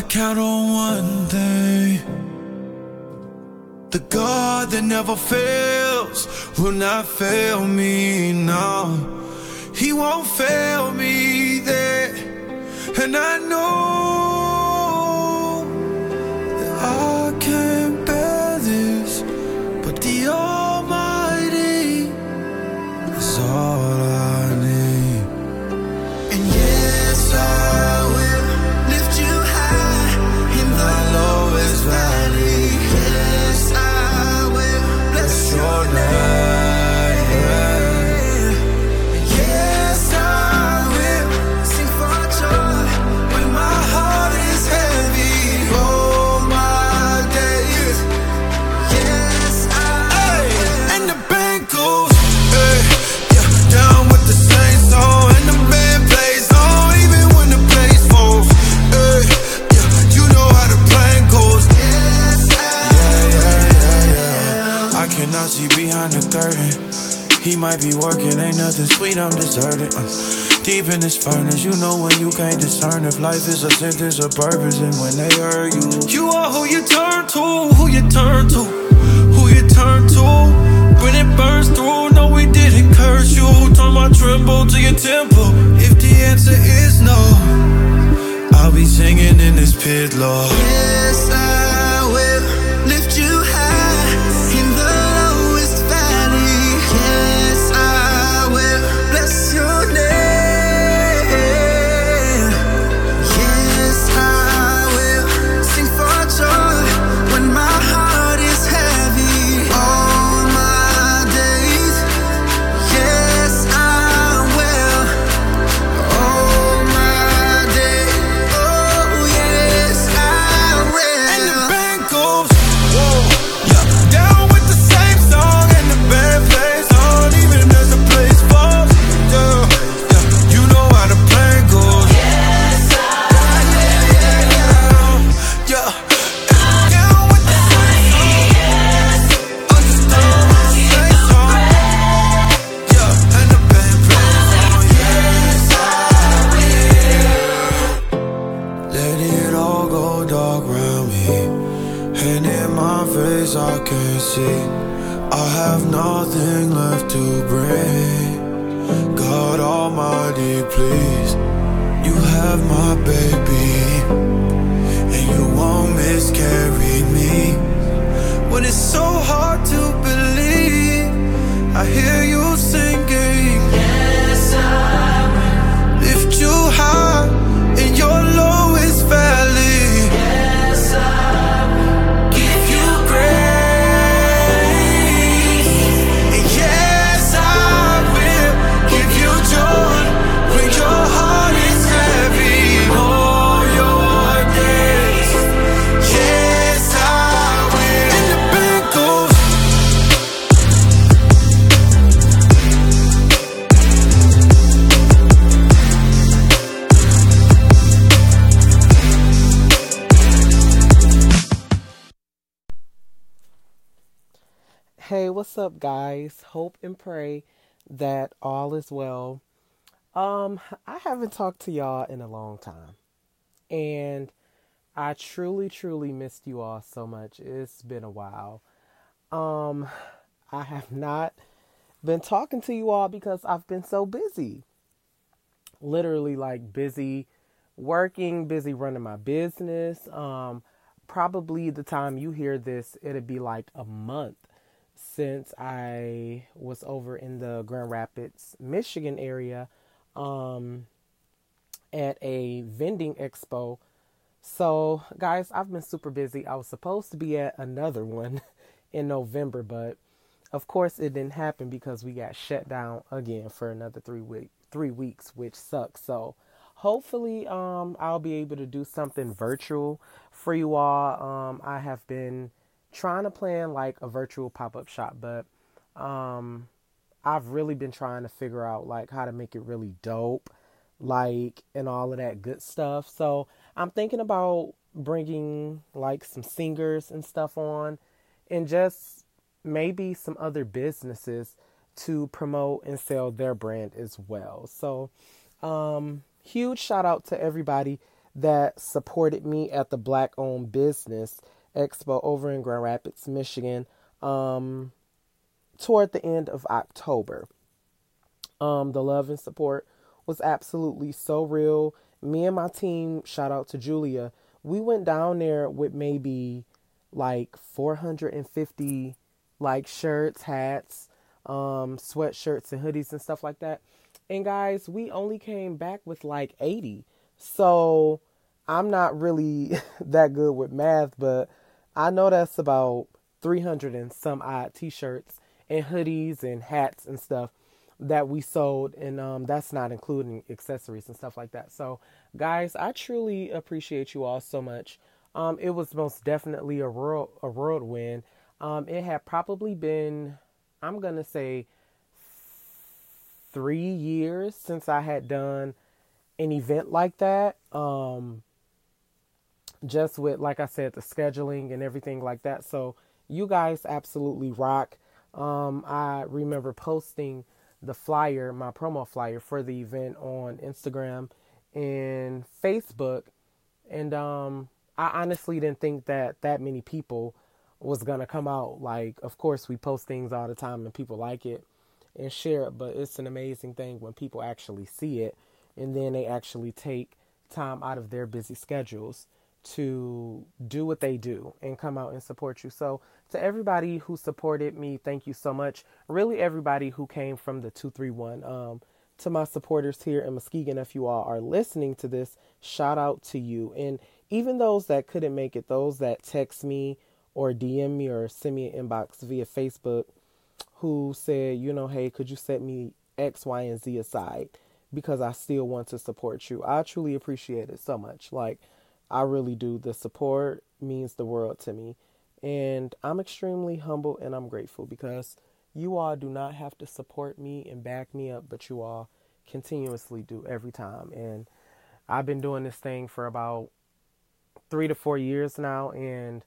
I count on one thing. The God that never fails will not fail me now. He won't fail me there. And I know might be working, ain't nothing sweet, I'm deserted. Uh, deep in this furnace, you know when you can't discern if life is a sentence or purpose, and when they hurt you, you are who you turn to, who you turn to, who you turn to. When it burns through, no, we didn't curse you. Turn my tremble to your temple. If the answer is no, I'll be singing in this pit, Lord. Guys? Hope and pray that all is well. Um, I haven't talked to y'all in a long time, and I truly, truly missed you all so much. It's been a while. Um, I have not been talking to you all because I've been so busy. Literally, like busy working, busy running my business. Um, probably the time you hear this, it'll be like a month since I was over in the Grand Rapids, Michigan area um, at a vending expo. So, guys, I've been super busy. I was supposed to be at another one in November, but of course it didn't happen because we got shut down again for another three week three weeks, which sucks. So hopefully um I'll be able to do something virtual for you all. Um I have been trying to plan like a virtual pop-up shop, but um I've really been trying to figure out like how to make it really dope, like and all of that good stuff. So I'm thinking about bringing like some singers and stuff on and just maybe some other businesses to promote and sell their brand as well. So, um, huge shout out to everybody that supported me at the Black Owned Business Expo over in Grand Rapids, Michigan, um, toward the end of October. Um, the love and support was absolutely so real. Me and my team, shout out to Julia, we went down there with maybe like 450 like shirts, hats, um, sweatshirts and hoodies and stuff like that. And guys, we only came back with like 80. So I'm not really that good with math, but I know that's about 300 and some odd t shirts and hoodies and hats and stuff that we sold. And um, that's not including accessories and stuff like that. So, guys, I truly appreciate you all so much. Um, it was most definitely a world a whirlwind. Um, it had probably been, I'm gonna say, three years since I had done an event like that. Um, just with, like I said, the scheduling and everything like that. So you guys absolutely rock. Um, I remember posting the flyer, my promo flyer for the event on Instagram and Facebook, and um, I honestly didn't think that that many people was gonna come out. Like, of course, we post things all the time and people like it and share it, but it's an amazing thing when people actually see it and then they actually take time out of their busy schedules to do what they do and come out and support you. So, to everybody who supported me, thank you so much. Really, everybody who came from the 231. Um, to my supporters here in Muskegon, if you all are listening to this, shout out to you. And even those that couldn't make it, those that text me or DM me or send me an inbox via Facebook who said, you know, hey, could you set me X, Y, and Z aside because I still want to support you. I truly appreciate it so much. Like, I really do. The support means the world to me. And I'm extremely humble and I'm grateful because you all do not have to support me and back me up, but you all continuously do every time. And I've been doing this thing for about three to four years now, and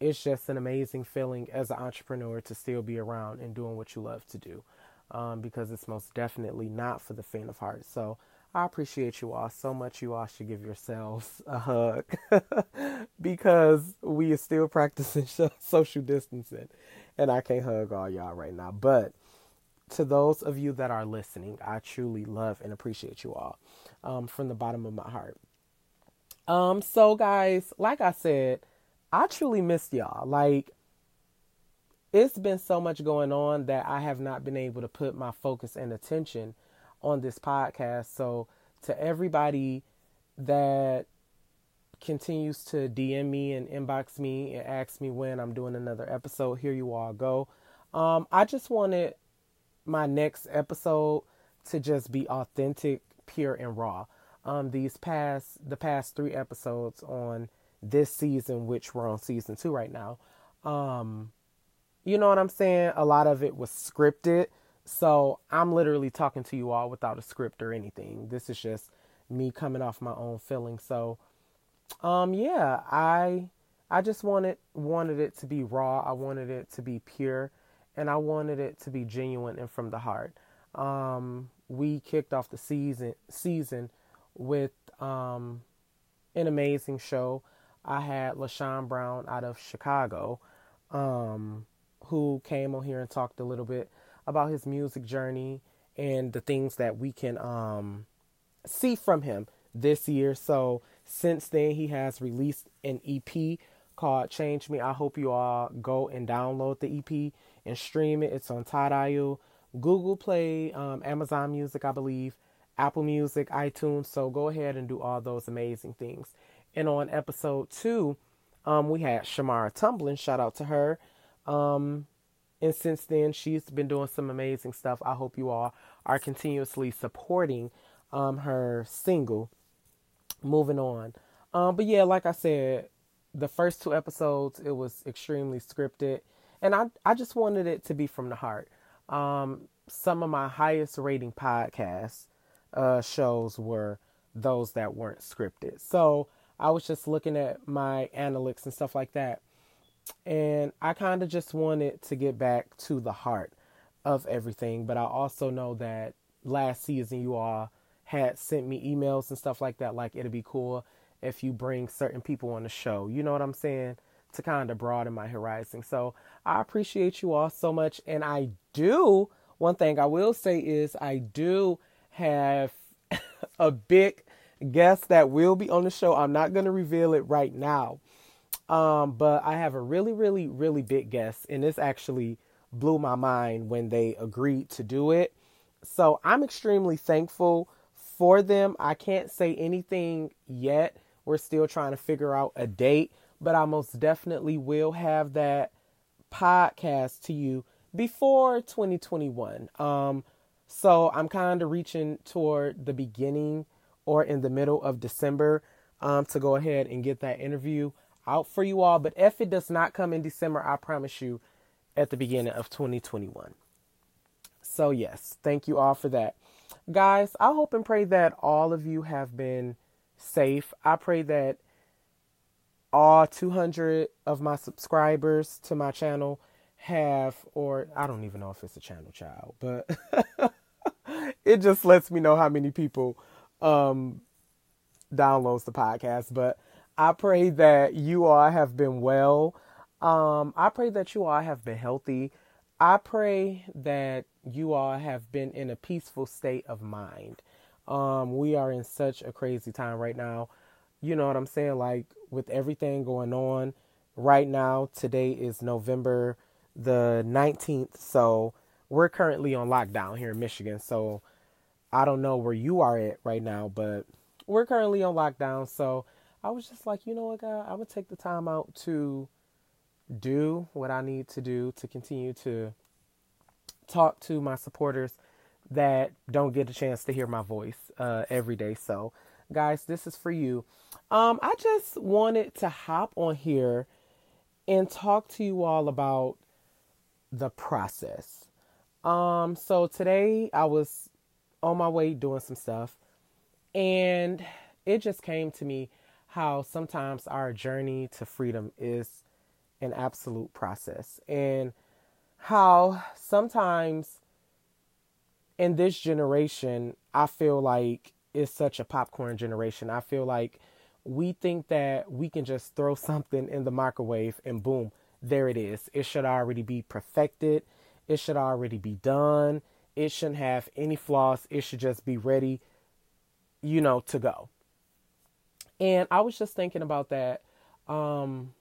it's just an amazing feeling as an entrepreneur to still be around and doing what you love to do um, because it's most definitely not for the faint of heart. So I appreciate you all so much. You all should give yourselves a hug because we are still practicing social distancing and I can't hug all y'all right now. But to those of you that are listening, I truly love and appreciate you all um, from the bottom of my heart. Um, so guys, like I said, I truly missed y'all. Like, it's been so much going on that I have not been able to put my focus and attention on this podcast. So, to everybody that continues to DM me and inbox me and ask me when I'm doing another episode, here you all go. Um, I just wanted my next episode to just be authentic, pure, and raw. Um, these past the past three episodes on this season, which we're on season two right now. Um, you know what I'm saying? A lot of it was scripted. So I'm literally talking to you all without a script or anything. This is just me coming off my own feelings. So um yeah, I I just wanted wanted it to be raw. I wanted it to be pure and I wanted it to be genuine and from the heart. Um we kicked off the season season with um an amazing show. I had LaShawn Brown out of Chicago, um, who came on here and talked a little bit about his music journey and the things that we can um, see from him this year. So since then, he has released an EP called Change Me. I hope you all go and download the EP and stream it. It's on Tidal, Google Play, um, Amazon Music, I believe, Apple Music, iTunes. So go ahead and do all those amazing things. And on episode two, um, we had Shamara Tumblin. Shout out to her. Um, and since then, she's been doing some amazing stuff. I hope you all are continuously supporting um, her single, Moving On. Um, but yeah, like I said, the first two episodes, it was extremely scripted. And I, I just wanted it to be from the heart. Um, some of my highest rating podcast uh, shows were those that weren't scripted. So I was just looking at my analytics and stuff like that. And I kind of just wanted to get back to the heart of everything. But I also know that last season you all had sent me emails and stuff like that, like it'd be cool if you bring certain people on the show. You know what I'm saying? To kind of broaden my horizon. So I appreciate you all so much. And I do, one thing I will say is I do have a big guest that will be on the show. I'm not going to reveal it right now. Um, but I have a really, really, really big guest, and this actually blew my mind when they agreed to do it. So I'm extremely thankful for them. I can't say anything yet. We're still trying to figure out a date, but I most definitely will have that podcast to you before 2021. Um, so I'm kind of reaching toward the beginning or in the middle of December um, to go ahead and get that interview out for you all. But if it does not come in December, I promise you at the beginning of 2021. So, yes, thank you all for that. Guys, I hope and pray that all of you have been safe. I pray that all 200 of my subscribers to my channel have, or I don't even know if it's a channel child, but it just lets me know how many people um, downloads the podcast. But I pray that you all have been well. Um, I pray that you all have been healthy. I pray that you all have been in a peaceful state of mind. Um, we are in such a crazy time right now. You know what I'm saying? Like with everything going on right now, today is November the 19th. So we're currently on lockdown here in Michigan. So I don't know where you are at right now, but we're currently on lockdown. So I was just like, you know what, God, I'm gonna take the time out to do what I need to do to continue to talk to my supporters that don't get a chance to hear my voice uh, every day. So, guys, this is for you. Um, I just wanted to hop on here and talk to you all about the process. Um, so today I was on my way doing some stuff, and it just came to me how sometimes our journey to freedom is an absolute process and how sometimes in this generation I feel like it's such a popcorn generation. I feel like we think that we can just throw something in the microwave and boom, there it is. It should already be perfected. It should already be done. It shouldn't have any flaws. It should just be ready, you know, to go. And I was just thinking about that um,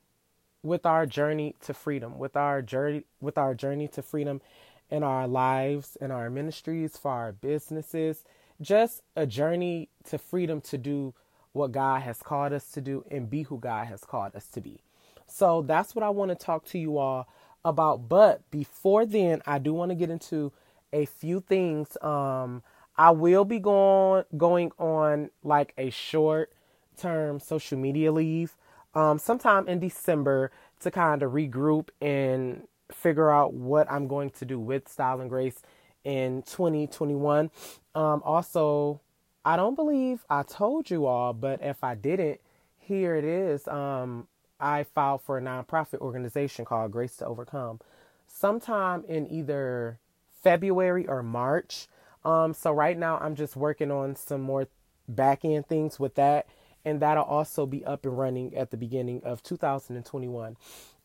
with our journey to freedom, with our journey, with our journey to freedom in our lives, in our ministries, for our businesses, just a journey to freedom to do what God has called us to do and be who God has called us to be. So that's what I want to talk to you all about. But before then, I do want to get into a few things. Um, I will be going going on like a short term social media leave um, sometime in December to kind of regroup and figure out what I'm going to do with Style and Grace in 2021. Um, also, I don't believe I told you all, but if I didn't, here it is. Um, I filed for a nonprofit organization called Grace to Overcome sometime in either February or March. Um, so right now I'm just working on some more back end things with that and that'll also be up and running at the beginning of 2021.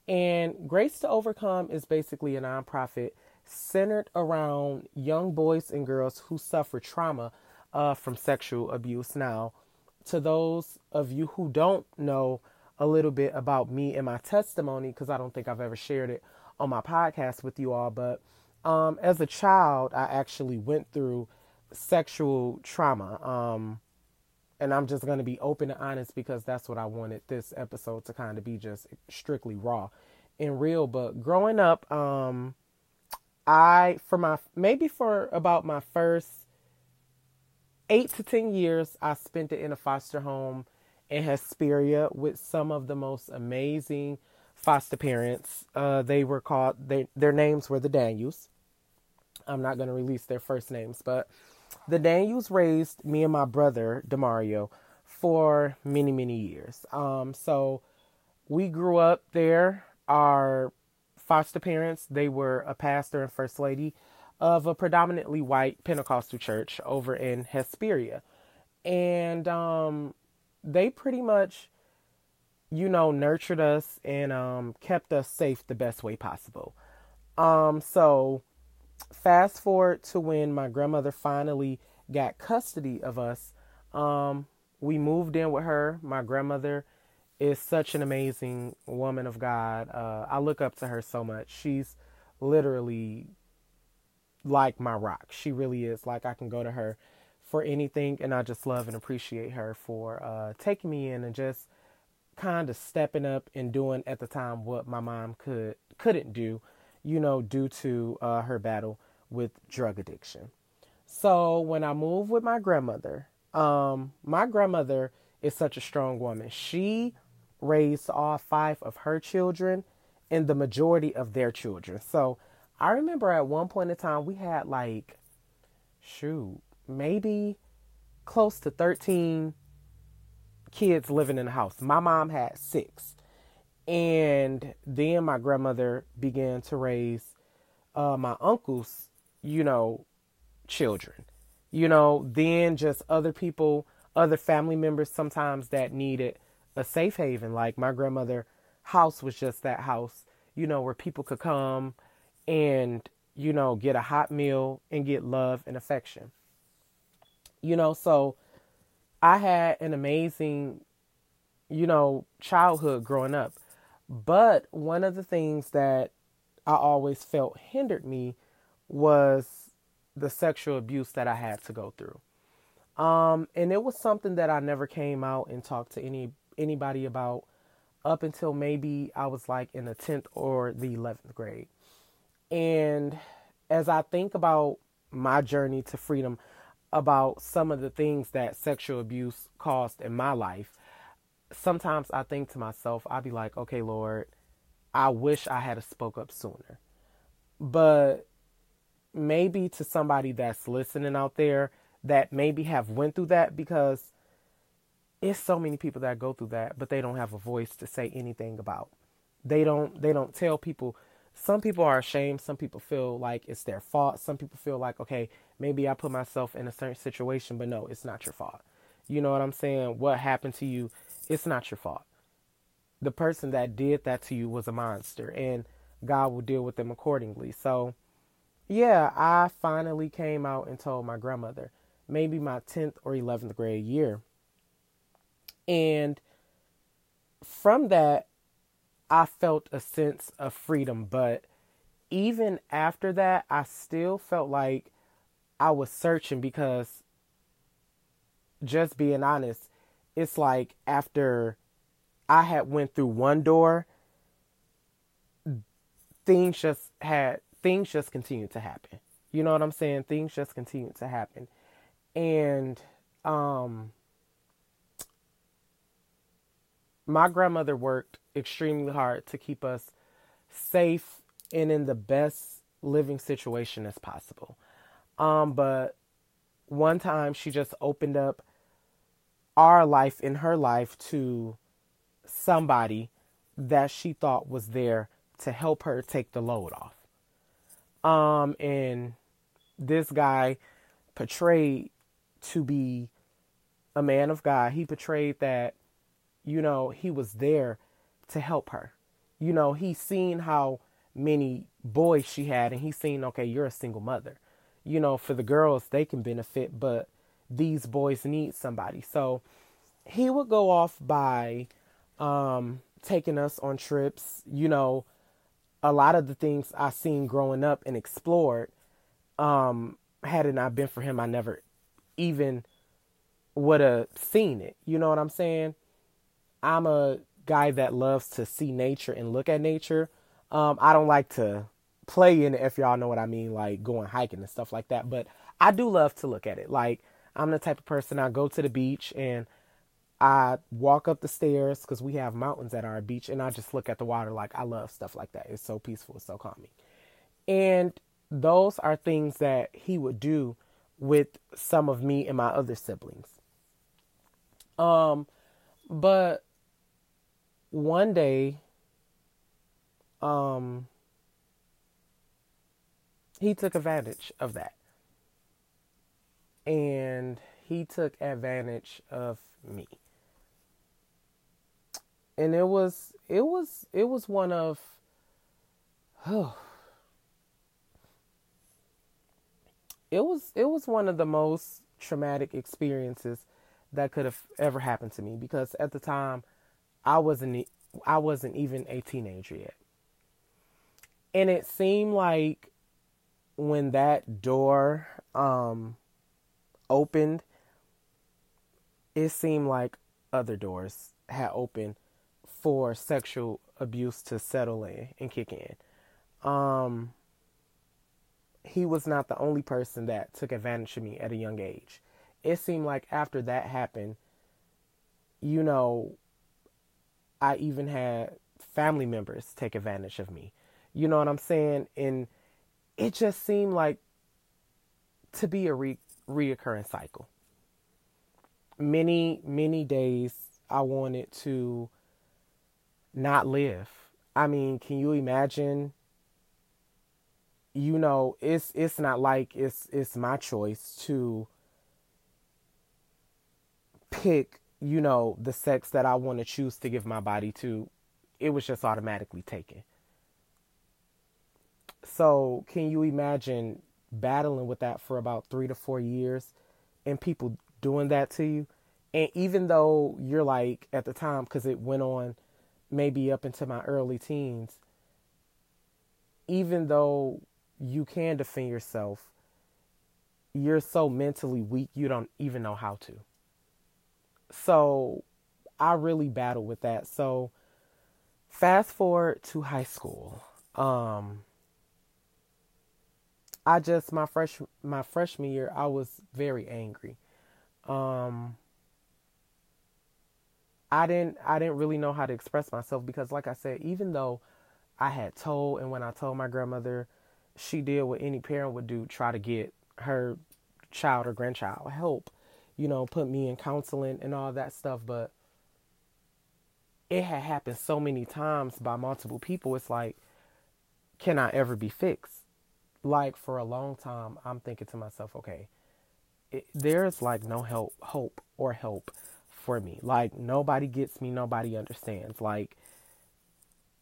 And Grace to Overcome is basically a nonprofit centered around young boys and girls who suffer trauma uh, from sexual abuse. Now, to those of you who don't know a little bit about me and my testimony, because I don't think I've ever shared it on my podcast with you all, but um, as a child, I actually went through sexual trauma. Um, and I'm just going to be open and honest because that's what I wanted this episode to kind of be just strictly raw and real. But growing up, um, I, for my, maybe for about my first eight to 10 years, I spent it in a foster home in Hesperia with some of the most amazing foster parents. Uh, they were called, they, their names were the Daniels. I'm not going to release their first names, but the Daniels raised me and my brother Demario for many many years. Um, so we grew up there. Our foster parents they were a pastor and first lady of a predominantly white Pentecostal church over in Hesperia, and um, they pretty much, you know, nurtured us and um, kept us safe the best way possible. Um, so, fast forward to when my grandmother finally got custody of us. Um, we moved in with her. My grandmother is such an amazing woman of God. Uh, I look up to her so much. She's literally like my rock. She really is. Like I can go to her for anything, and I just love and appreciate her for uh, taking me in and just kind of stepping up and doing at the time what my mom could couldn't do, you know, due to uh, her battle with drug addiction. So when I moved with my grandmother, um, my grandmother is such a strong woman. She raised all five of her children and the majority of their children. So I remember at one point in time we had like, shoot, maybe close to 13 kids living in the house. My mom had six. And then my grandmother began to raise uh, my uncle's, you know, children. You know, then just other people, other family members sometimes that needed a safe haven. Like my grandmother house was just that house, you know, where people could come and, you know, get a hot meal and get love and affection. You know, so I had an amazing, you know, childhood growing up. But one of the things that I always felt hindered me was the sexual abuse that I had to go through. Um, and it was something that I never came out and talked to any anybody about up until maybe I was like in the 10th or the 11th grade. And as I think about my journey to freedom, about some of the things that sexual abuse caused in my life, sometimes I think to myself, I'd be like, okay, Lord, I wish I had spoke up sooner. But maybe to somebody that's listening out there that maybe have went through that because it's so many people that go through that but they don't have a voice to say anything about. They don't they don't tell people. Some people are ashamed. Some people feel like it's their fault. Some people feel like okay maybe i put myself in a certain situation but no it's not your fault. You know what i'm saying? What happened to you it's not your fault the person that did that to you was a monster and god will deal with them accordingly so yeah i finally came out and told my grandmother maybe my 10th or 11th grade year and from that, I felt a sense of freedom. But even after that, I still felt like I was searching because, just being honest, it's like after I had went through one door, things just had things just continued to happen. You know what I'm saying? Things just continued to happen. And um my grandmother worked extremely hard to keep us safe and in the best living situation as possible. Um, but one time she just opened up our life in her life to somebody that she thought was there to help her take the load off. Um, and this guy portrayed to be a man of God. He portrayed that you know, he was there to help her. You know, he seen how many boys she had and he seen, okay, you're a single mother. You know, for the girls, they can benefit, but these boys need somebody. So he would go off by um, taking us on trips. You know, a lot of the things I seen growing up and explored, um, had it not been for him, I never even would have seen it. You know what I'm saying? I'm a guy that loves to see nature and look at nature. Um, I don't like to play in it, if y'all know what I mean, like going hiking and stuff like that. But I do love to look at it. Like I'm the type of person I go to the beach and I walk up the stairs because we have mountains at our beach, and I just look at the water. Like I love stuff like that. It's so peaceful, it's so calming. And those are things that he would do with some of me and my other siblings. Um, but one day um he took advantage of that and he took advantage of me and it was it was it was one of oh it was it was one of the most traumatic experiences that could have ever happened to me because at the time I wasn't I wasn't even a teenager yet. And it seemed like when that door um opened it seemed like other doors had opened for sexual abuse to settle in and kick in. Um, he was not the only person that took advantage of me at a young age. It seemed like after that happened, you know, I even had family members take advantage of me. You know what I'm saying? And it just seemed like to be a re- reoccurring cycle. Many, many days I wanted to not live. I mean, can you imagine? You know, it's it's not like it's it's my choice to pick, you know, the sex that I want to choose to give my body to. It was just automatically taken. So, can you imagine battling with that for about 3 to 4 years and people doing that to you? And even though you're like at the time cuz it went on maybe up into my early teens, even though you can defend yourself, you're so mentally weak you don't even know how to. So I really battle with that. So fast forward to high school. Um I just my fresh my freshman year I was very angry. Um I didn't I didn't really know how to express myself because like I said, even though I had told and when I told my grandmother, she did what any parent would do, try to get her child or grandchild help, you know, put me in counseling and all that stuff, but it had happened so many times by multiple people. It's like, can I ever be fixed? Like for a long time, I'm thinking to myself, okay, it, there's like no help, hope or help for me. Like nobody gets me, nobody understands. Like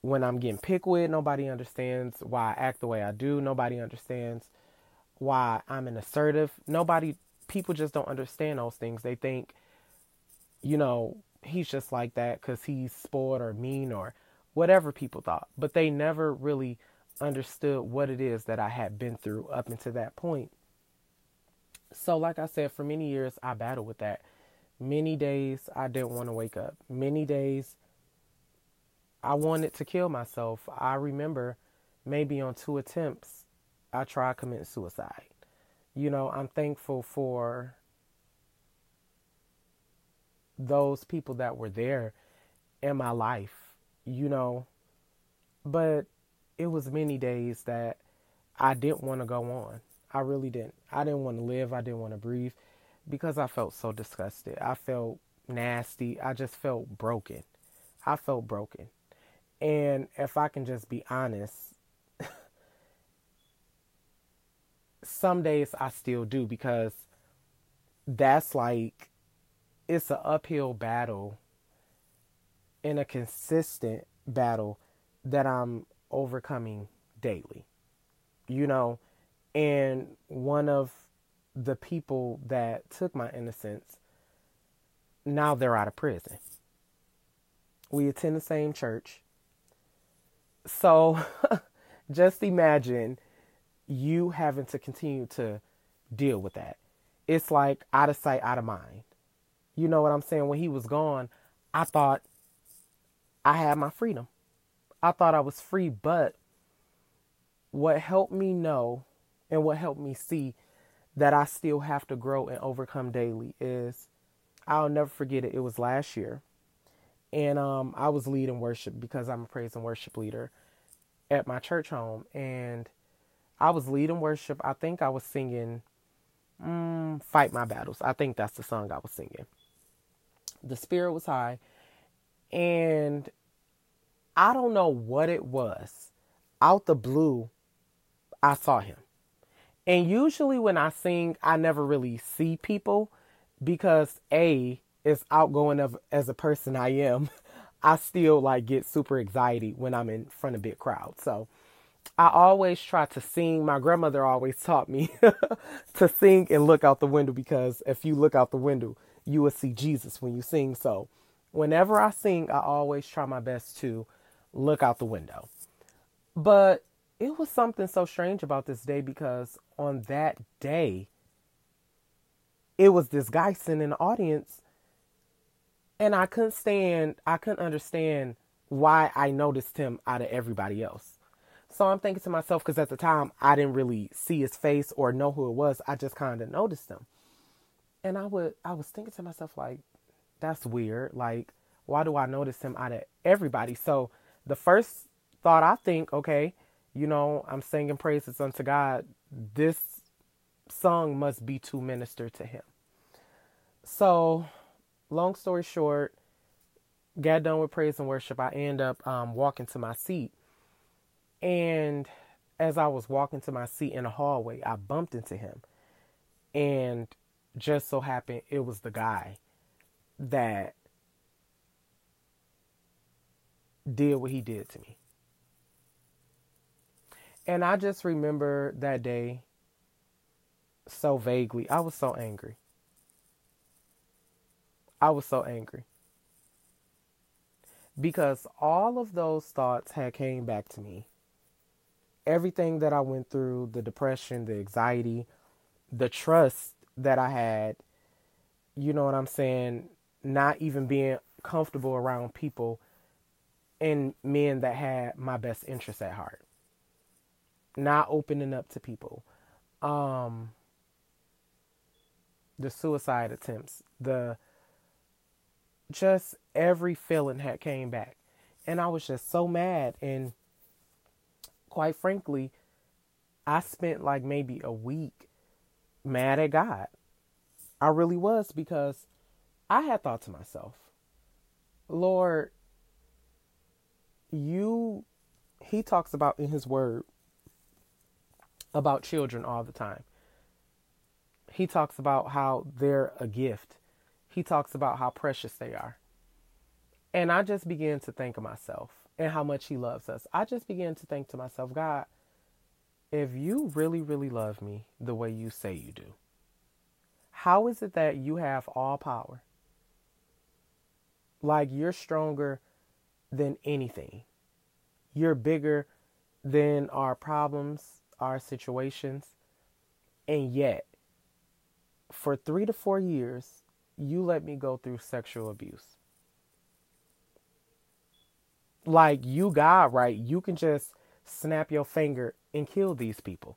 when I'm getting picked with, nobody understands why I act the way I do. Nobody understands why I'm an assertive. Nobody people just don't understand those things. They think you know, he's just like that cuz he's spoiled or mean or whatever people thought. But they never really understood what it is that I had been through up until that point. So like I said, for many years I battled with that. Many days I didn't want to wake up. Many days I wanted to kill myself. I remember maybe on two attempts I tried committing suicide. You know, I'm thankful for those people that were there in my life, you know, but it was many days that I didn't want to go on. I really didn't. I didn't want to live. I didn't want to breathe because I felt so disgusted. I felt nasty. I just felt broken. I felt broken. And if I can just be honest, some days I still do because that's like it's an uphill battle and a consistent battle that I'm overcoming daily. You know, and one of the people that took my innocence, now they're out of prison. We attend the same church. So just imagine you having to continue to deal with that. It's like out of sight, out of mind. You know what I'm saying? When he was gone, I thought I had my freedom. I thought I was free, but what helped me know and what helped me see that I still have to grow and overcome daily is I'll never forget it. It was last year. And um, I was leading worship because I'm a praise and worship leader at my church home. And I was leading worship. I think I was singing mm, Fight My Battles. I think that's the song I was singing. The spirit was high. And I don't know what it was. Out the blue, I saw him. And usually when I sing, I never really see people because A is outgoing of as a person I am. I still like get super anxiety when I'm in front of big crowds. So I always try to sing. My grandmother always taught me to sing and look out the window because if you look out the window, you will see Jesus when you sing. So whenever I sing, I always try my best to look out the window. But it was something so strange about this day because on that day, it was this guy sitting in the audience, and I couldn't stand, I couldn't understand why I noticed him out of everybody else. So I'm thinking to myself, because at the time I didn't really see his face or know who it was, I just kind of noticed him. And I would, I was thinking to myself, like, that's weird. Like, why do I notice him out of everybody? So the first thought I think, okay, you know, I'm singing praises unto God. This song must be to minister to him. So, long story short, got done with praise and worship. I end up um, walking to my seat. And as I was walking to my seat in the hallway, I bumped into him. And just so happened it was the guy that did what he did to me. And I just remember that day so vaguely. I was so angry. I was so angry. Because all of those thoughts had came back to me. Everything that I went through, the depression, the anxiety, the trust that I had, you know what I'm saying, not even being comfortable around people and men that had my best interests at heart not opening up to people, um, the suicide attempts, the just every feeling had came back, and I was just so mad. And quite frankly, I spent like maybe a week mad at God. I really was because I had thought to myself, Lord, you, he talks about in his word, about children all the time. He talks about how they're a gift. He talks about how precious they are. And I just began to think of myself and how much he loves us. I just began to think to myself, God, if you really, really love me the way you say you do, how is it that you have all power? Like you're stronger than anything. You're bigger than our problems our situations. And yet, for three to four years, you let me go through sexual abuse. Like you God, right? You can just snap your finger and kill these people.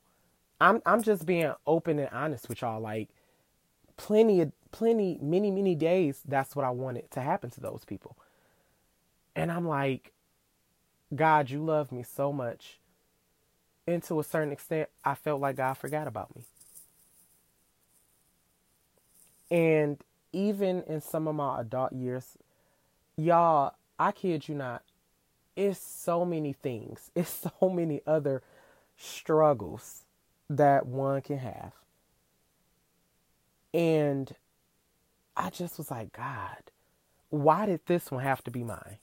I'm I'm just being open and honest with y'all. Like plenty of plenty, many, many days, that's what I wanted to happen to those people. And I'm like, God, you love me so much and to a certain extent, I felt like God forgot about me. And even in some of my adult years, y'all, I kid you not, it's so many things, it's so many other struggles that one can have. And I just was like, God, why did this one have to be mine?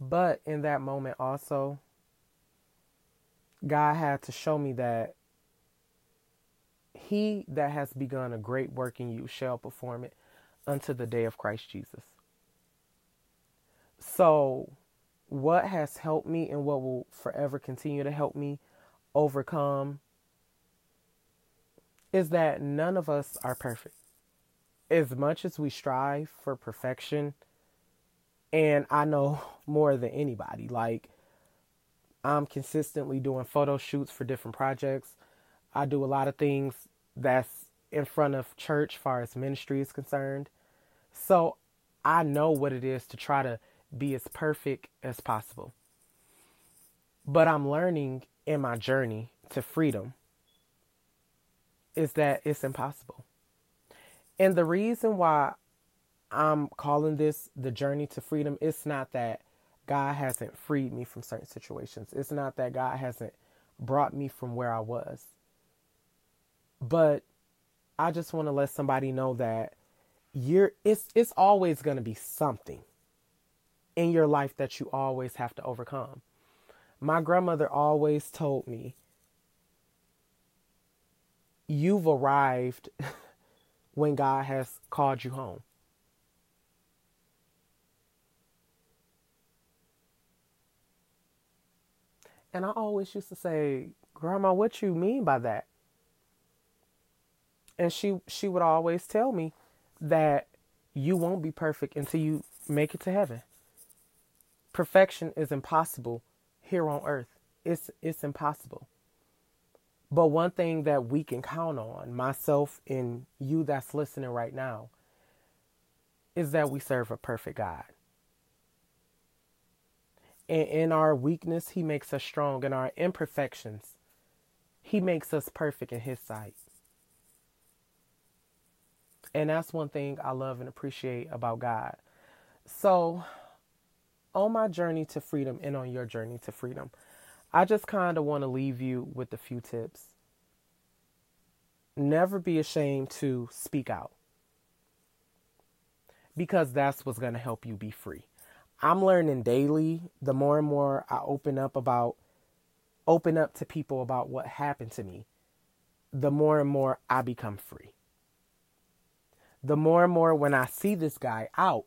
But in that moment, also, God had to show me that he that has begun a great work in you shall perform it unto the day of Christ Jesus. So, what has helped me and what will forever continue to help me overcome is that none of us are perfect. As much as we strive for perfection, and I know more than anybody. Like, I'm consistently doing photo shoots for different projects. I do a lot of things that's in front of church, far as ministry is concerned. So I know what it is to try to be as perfect as possible. But I'm learning in my journey to freedom is that it's impossible. And the reason why I'm calling this the journey to freedom. It's not that God hasn't freed me from certain situations. It's not that God hasn't brought me from where I was. But I just want to let somebody know that you're it's it's always going to be something in your life that you always have to overcome. My grandmother always told me you've arrived when God has called you home. And I always used to say, "Grandma, what you mean by that?" And she she would always tell me that you won't be perfect until you make it to heaven. Perfection is impossible here on earth. It's it's impossible. But one thing that we can count on, myself and you that's listening right now, is that we serve a perfect God. And in our weakness, He makes us strong. In our imperfections, He makes us perfect in His sight. And that's one thing I love and appreciate about God. So, on my journey to freedom and on your journey to freedom, I just kind of want to leave you with a few tips. Never be ashamed to speak out because that's what's going to help you be free. I'm learning daily the more and more I open up about open up to people about what happened to me, the more and more I become free. The more and more when I see this guy out,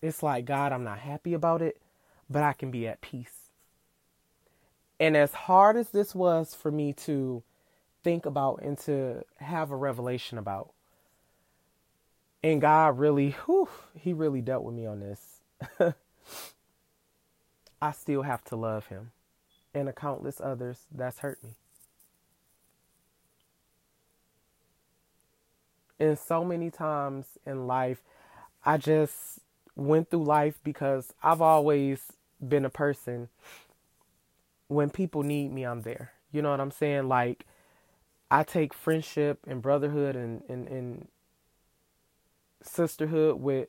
it's like, God, I'm not happy about it, but I can be at peace. And as hard as this was for me to think about and to have a revelation about, and God really, whew, He really dealt with me on this. I still have to love Him and a countless others that's hurt me. And so many times in life, I just went through life because I've always been a person when people need me, I'm there. You know what I'm saying? Like, I take friendship and brotherhood and, and, and sisterhood with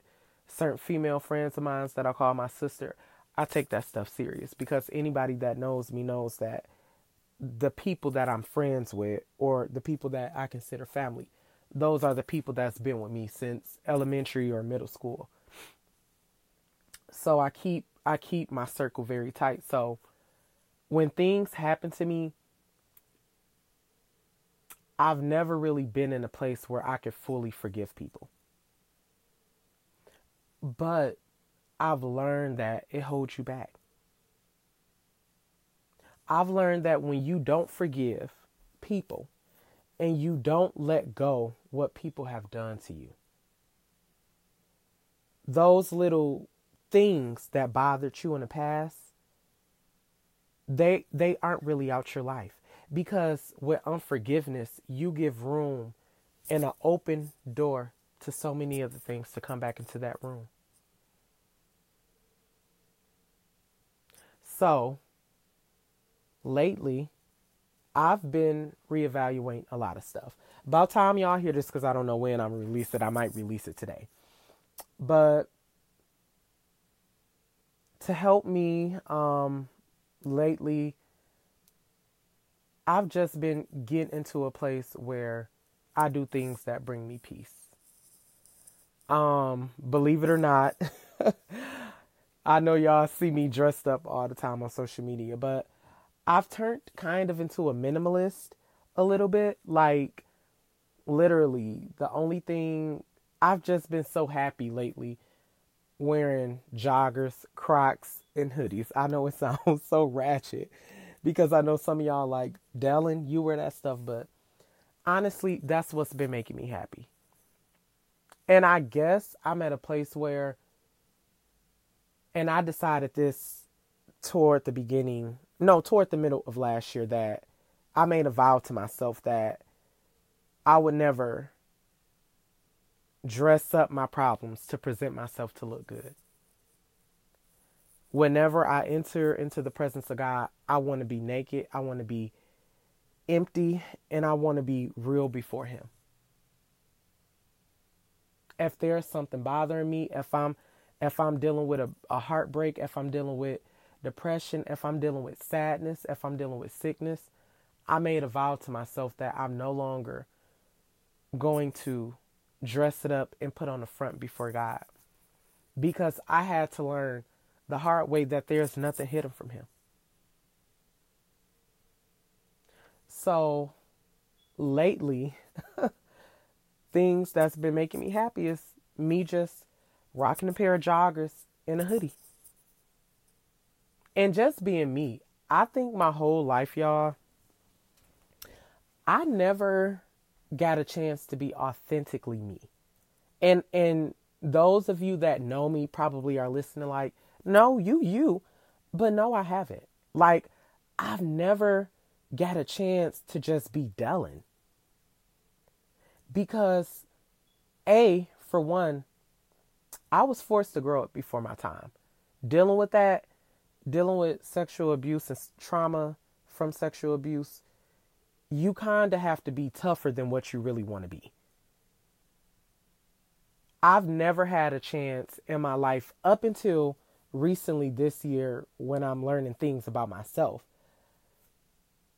certain female friends of mine that I call my sister. I take that stuff serious because anybody that knows me knows that the people that I'm friends with or the people that I consider family, those are the people that's been with me since elementary or middle school. So I keep I keep my circle very tight. So when things happen to me, I've never really been in a place where I could fully forgive people. But I've learned that it holds you back. I've learned that when you don't forgive people and you don't let go what people have done to you, those little things that bothered you in the past they they aren't really out your life because with unforgiveness you give room and an open door to so many other things to come back into that room so lately i've been reevaluating a lot of stuff. About time y'all hear this because i don't know when i'm release it. I might release it today. But to help me um lately I've just been getting into a place where I do things that bring me peace. Um, believe it or not, I know y'all see me dressed up all the time on social media, but I've turned kind of into a minimalist a little bit. Like, literally, the only thing I've just been so happy lately wearing joggers, Crocs, and hoodies. I know it sounds so ratchet because I know some of y'all like Dylan, you wear that stuff, but honestly, that's what's been making me happy. And I guess I'm at a place where, and I decided this toward the beginning, no, toward the middle of last year that I made a vow to myself that I would never dress up my problems to present myself to look good. Whenever I enter into the presence of God, I want to be naked, I want to be empty, and I want to be real before Him. If there's something bothering me, if I'm if I'm dealing with a, a heartbreak, if I'm dealing with depression, if I'm dealing with sadness, if I'm dealing with sickness, I made a vow to myself that I'm no longer going to dress it up, and put on the front before God. Because I had to learn the hard way that there's nothing hidden from Him. So lately, things that's been making me happy is me just rocking a pair of joggers and a hoodie. And just being me. I think my whole life, y'all, I never got a chance to be authentically me. And and those of you that know me probably are listening like, "No, you you." But no, I haven't. Like I've never got a chance to just be Dylan. Because A, for one, I was forced to grow up before my time. Dealing with that, dealing with sexual abuse and trauma from sexual abuse, you kind of have to be tougher than what you really want to be. I've never had a chance in my life up until recently this year when I'm learning things about myself.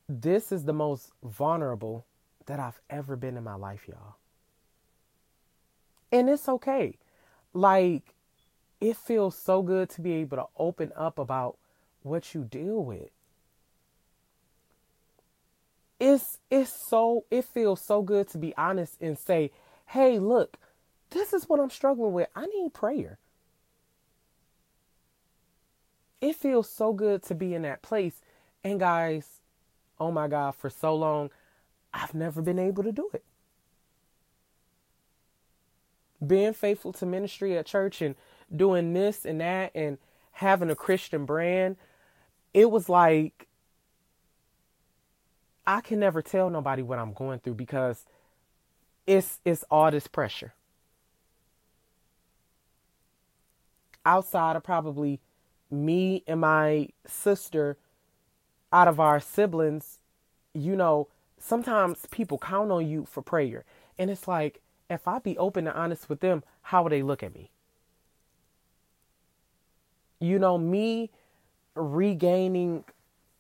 This is the most vulnerable that I've ever been in my life, y'all. And it's okay. Like, it feels so good to be able to open up about what you deal with. It's it's so it feels so good to be honest and say, "Hey, look, this is what I'm struggling with. I need prayer." It feels so good to be in that place. And guys, oh my God, for so long, I've never been able to do it. Being faithful to ministry at church and doing this and that and having a Christian brand, it was like I can never tell nobody what I'm going through because it's it's all this pressure. Outside of probably me and my sister out of our siblings, you know, sometimes people count on you for prayer. And it's like, if I be open and honest with them, how would they look at me? You know, me regaining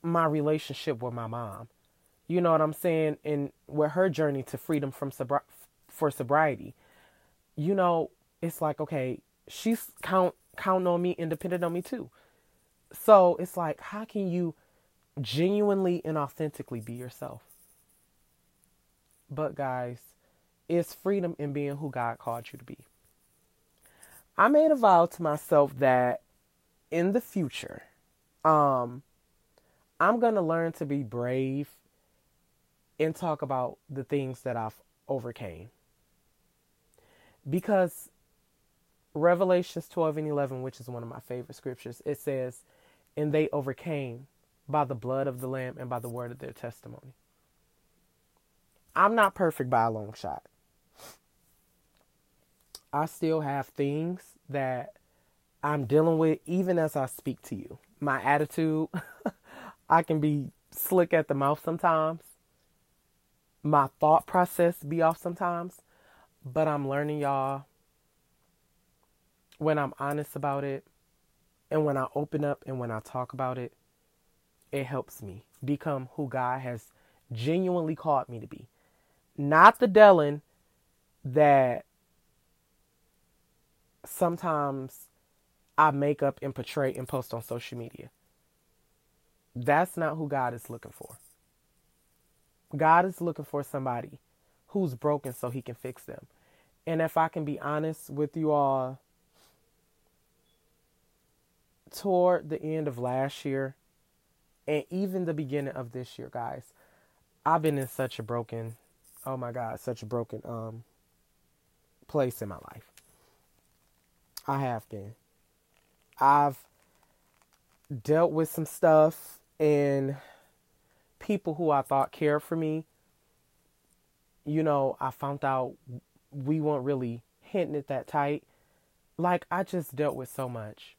my relationship with my mom. You know what I'm saying? And with her journey to freedom from sobri- for sobriety. You know, it's like, okay, she's count counting on me, independent on me too. So it's like, how can you genuinely and authentically be yourself? But guys, it's freedom in being who God called you to be. I made a vow to myself that in the future, um, I'm gonna learn to be brave and talk about the things that I've overcame. Because Revelations 12 and 11, which is one of my favorite scriptures, it says, And they overcame by the blood of the Lamb and by the word of their testimony. I'm not perfect by a long shot. I still have things that I'm dealing with even as I speak to you. My attitude, I can be slick at the mouth sometimes. My thought process be off sometimes, but I'm learning y'all when I'm honest about it and when I open up and when I talk about it, it helps me become who God has genuinely called me to be not the Dylan that sometimes I make up and portray and post on social media. That's not who God is looking for. God is looking for somebody who's broken so he can fix them. And if I can be honest with you all, toward the end of last year and even the beginning of this year, guys, I've been in such a broken oh my God, such a broken um place in my life. I have been. I've dealt with some stuff and people who I thought cared for me. You know, I found out we weren't really hitting it that tight. Like, I just dealt with so much.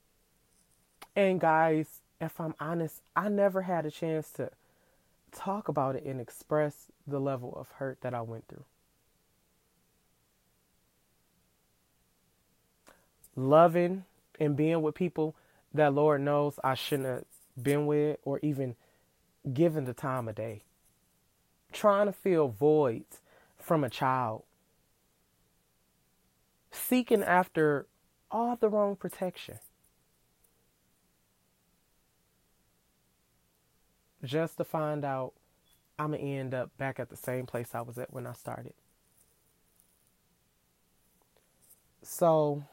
And, guys, if I'm honest, I never had a chance to talk about it and express the level of hurt that I went through. Loving and being with people that Lord knows I shouldn't have been with or even given the time of day. Trying to fill voids from a child. seeking after all the wrong protection. Just to find out I'm going to end up back at the same place I was at when I started. So,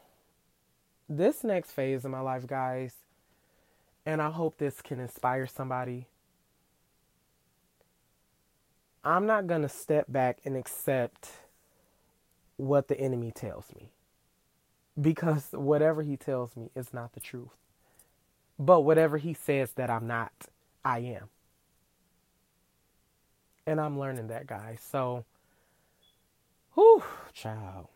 this next phase of my life, guys, and I hope this can inspire somebody. I'm not going to step back and accept what the enemy tells me because whatever he tells me is not the truth. But whatever he says that I'm not, I am. And I'm learning that, guys. So, whew, child.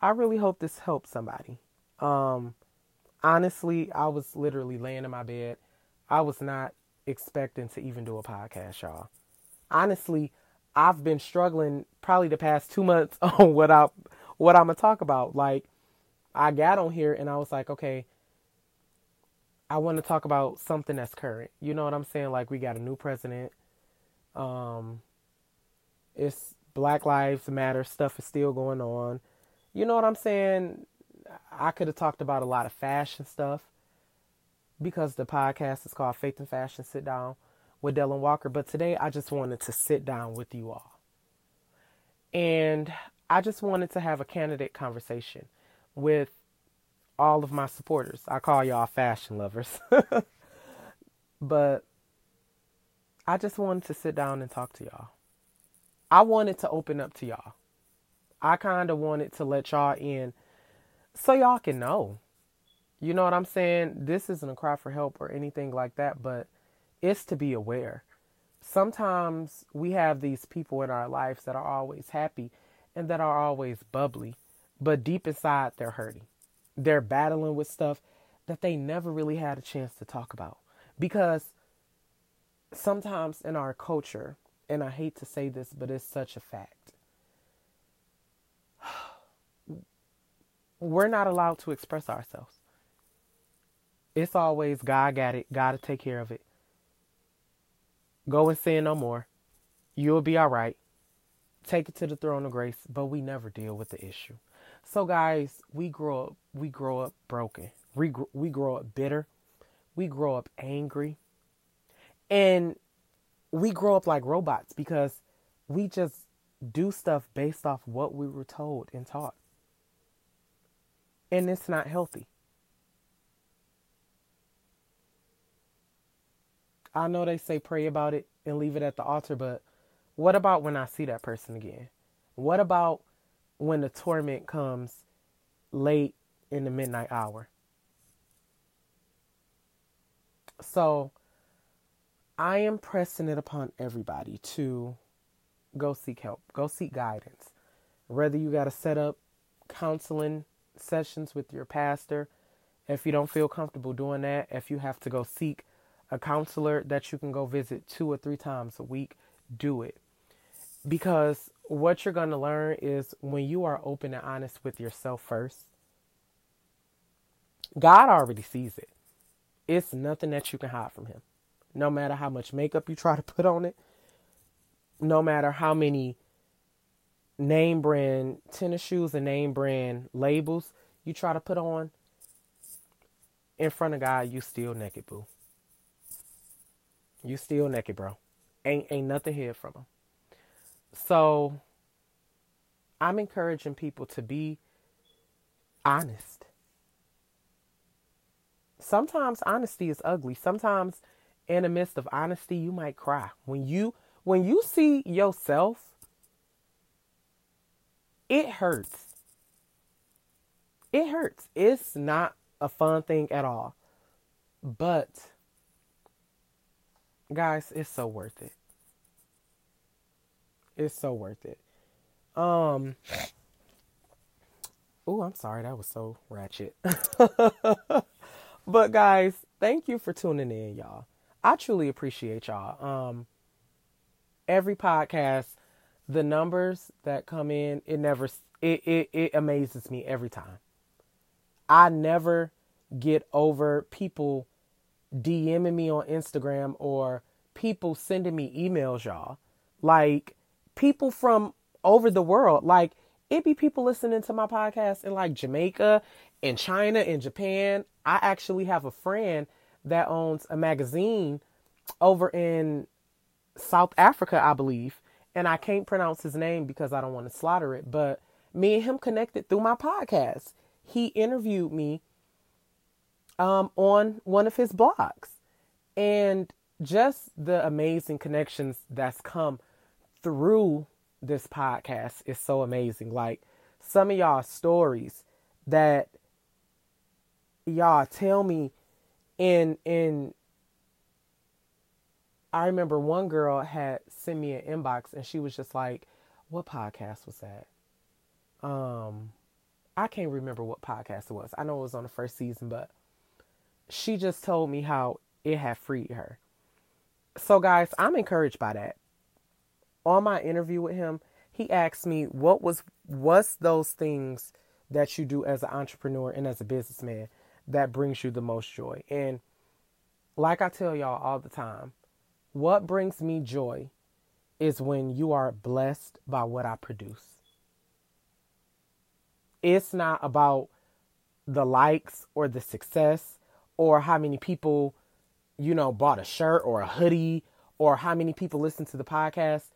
I really hope this helps somebody. Um, honestly, I was literally laying in my bed. I was not expecting to even do a podcast, y'all. Honestly, I've been struggling probably the past two months on what I what I'm gonna talk about. Like, I got on here and I was like, okay, I want to talk about something that's current. You know what I'm saying? Like, we got a new president. Um, it's Black Lives Matter stuff is still going on. You know what I'm saying? I could have talked about a lot of fashion stuff because the podcast is called Faith and Fashion Sit Down with Dylan Walker. But today I just wanted to sit down with you all. And I just wanted to have a candidate conversation with all of my supporters. I call y'all fashion lovers. but I just wanted to sit down and talk to y'all. I wanted to open up to y'all. I kind of wanted to let y'all in so y'all can know. You know what I'm saying? This isn't a cry for help or anything like that, but it's to be aware. Sometimes we have these people in our lives that are always happy and that are always bubbly, but deep inside they're hurting. They're battling with stuff that they never really had a chance to talk about. Because sometimes in our culture, and I hate to say this, but it's such a fact we're not allowed to express ourselves. It's always God got it, God to take care of it. Go and sin no more. You'll be all right. Take it to the throne of grace, but we never deal with the issue. So guys, we grow up we grow up broken. We we grow up bitter. We grow up angry. And we grow up like robots because we just do stuff based off what we were told and taught and it's not healthy. I know they say pray about it and leave it at the altar, but what about when I see that person again? What about when the torment comes late in the midnight hour? So I am pressing it upon everybody to go seek help, go seek guidance. Whether you got to set up counseling sessions with your pastor. If you don't feel comfortable doing that, if you have to go seek a counselor that you can go visit two or three times a week, do it. Because what you're going to learn is when you are open and honest with yourself first, God already sees it. It's nothing that you can hide from Him. No matter how much makeup you try to put on it, no matter how many name brand tennis shoes and name brand labels you try to put on in front of God, you still naked, boo. You still naked, bro. Ain't ain't nothing here from him. So I'm encouraging people to be honest. Sometimes honesty is ugly. Sometimes in the midst of honesty, you might cry. When you when you see yourself it hurts. It hurts. It's not a fun thing at all. But, guys, it's so worth it. It's so worth it. Um, oh, I'm sorry. That was so ratchet. but, guys, thank you for tuning in, y'all. I truly appreciate y'all. Um, every podcast the numbers that come in, it never it, it it amazes me every time. I never get over people DMing me on Instagram or people sending me emails, y'all. Like people from over the world. Like it be people listening to my podcast in like Jamaica in China in Japan. I actually have a friend that owns a magazine over in South Africa, I believe. And I can't pronounce his name because I don't want to slaughter it. But me and him connected through my podcast. He interviewed me um, on one of his blogs. And just the amazing connections that's come through this podcast is so amazing. Like some of y'all stories that y'all tell me in in I remember one girl had sent me an inbox and she was just like, What podcast was that? Um I can't remember what podcast it was. I know it was on the first season, but she just told me how it had freed her. So guys, I'm encouraged by that. On my interview with him, he asked me what was what's those things that you do as an entrepreneur and as a businessman that brings you the most joy. And like I tell y'all all the time, what brings me joy is when you are blessed by what I produce. It's not about the likes or the success or how many people, you know, bought a shirt or a hoodie or how many people listen to the podcast.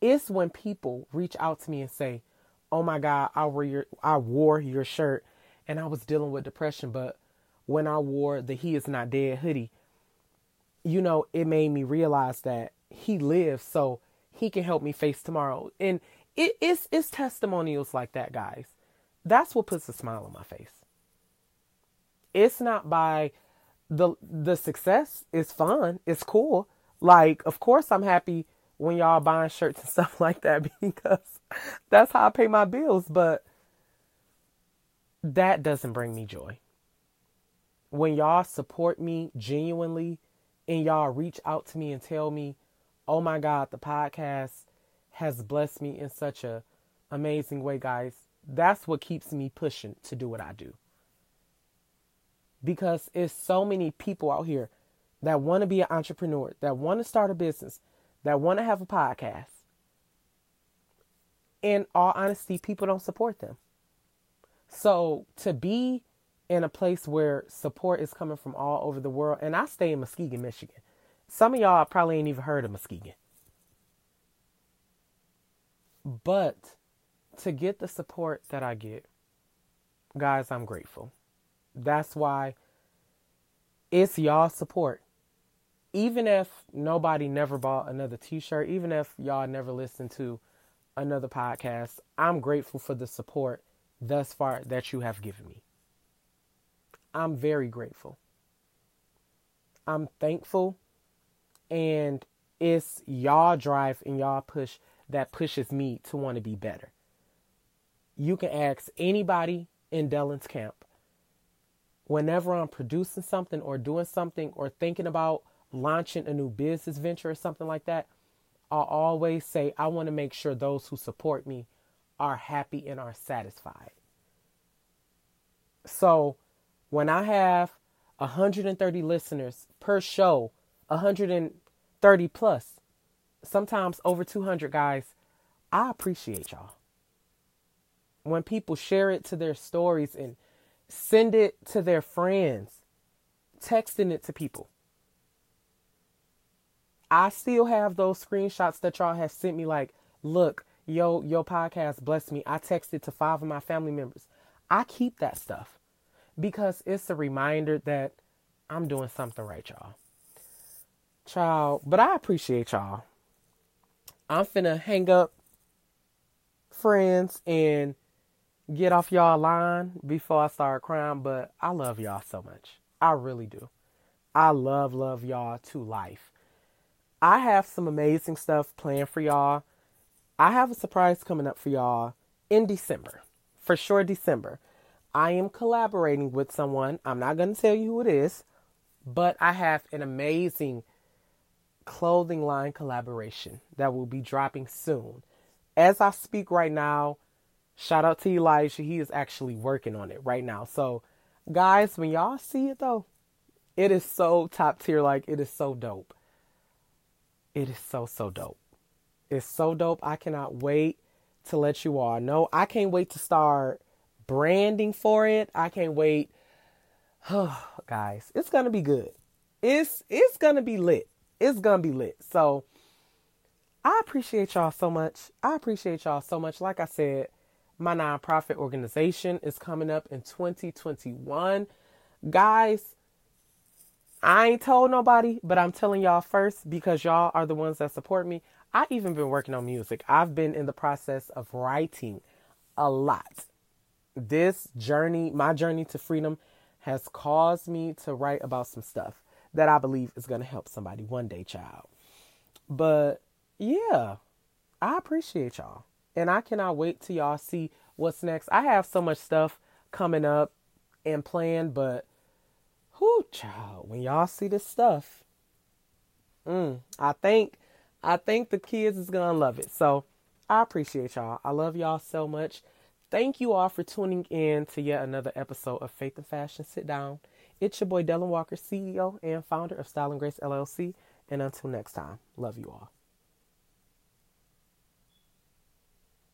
It's when people reach out to me and say, "Oh my God, I wore your I wore your shirt, and I was dealing with depression, but when I wore the He Is Not Dead hoodie, you know, it made me realize that He lives, so He can help me face tomorrow." And it, it's it's testimonials like that, guys. That's what puts a smile on my face. It's not by the the success is fun. It's cool. Like, of course, I'm happy when y'all buying shirts and stuff like that because that's how I pay my bills. But that doesn't bring me joy. When y'all support me genuinely and y'all reach out to me and tell me, "Oh my God, the podcast has blessed me in such a amazing way, guys." That's what keeps me pushing to do what I do. Because it's so many people out here that want to be an entrepreneur, that want to start a business, that want to have a podcast. In all honesty, people don't support them. So to be in a place where support is coming from all over the world, and I stay in Muskegon, Michigan. Some of y'all probably ain't even heard of Muskegon. But to get the support that I get, guys, I'm grateful. That's why it's y'all support. Even if nobody never bought another t shirt, even if y'all never listened to another podcast, I'm grateful for the support thus far that you have given me. I'm very grateful. I'm thankful. And it's y'all drive and y'all push that pushes me to want to be better. You can ask anybody in Dylan's camp. Whenever I'm producing something or doing something or thinking about launching a new business venture or something like that, I'll always say, I want to make sure those who support me are happy and are satisfied. So when I have 130 listeners per show, 130 plus, sometimes over 200 guys, I appreciate y'all. When people share it to their stories and send it to their friends, texting it to people. I still have those screenshots that y'all have sent me like, look, yo, your podcast blessed me. I texted to five of my family members. I keep that stuff because it's a reminder that I'm doing something right, y'all. Child, but I appreciate y'all. I'm finna hang up friends and get off y'all line before I start crying, but I love y'all so much. I really do. I love, love y'all to life. I have some amazing stuff planned for y'all. I have a surprise coming up for y'all in December. For sure, December. I am collaborating with someone. I'm not going to tell you who it is, but I have an amazing clothing line collaboration that will be dropping soon. As I speak right now, shout out to Elijah. He is actually working on it right now. So, guys, when y'all see it though, it is so top tier. Like, it is so dope. It is so, so dope. It's so dope. I cannot wait to let you all know. I can't wait to start branding for it. I can't wait. Oh, guys, it's gonna be good. It's it's gonna be lit. It's gonna be lit. So I appreciate y'all so much. I appreciate y'all so much. Like I said, my nonprofit organization is coming up in 2021. Guys, I ain't told nobody, but I'm telling y'all first because y'all are the ones that support me. I even been working on music. I've been in the process of writing a lot. This journey, my journey to freedom, has caused me to write about some stuff that I believe is going to help somebody one day, child. But yeah, I appreciate y'all. And I cannot wait till y'all see what's next. I have so much stuff coming up and planned, but whoo, child, when y'all see this stuff, mm, I think I think the kids is gonna love it. So I appreciate y'all. I love y'all so much. Thank you all for tuning in to yet another episode of Faith and Fashion Sit Down. It's your boy Dylan Walker, CEO and founder of Style and Grace LLC. And until next time, love you all.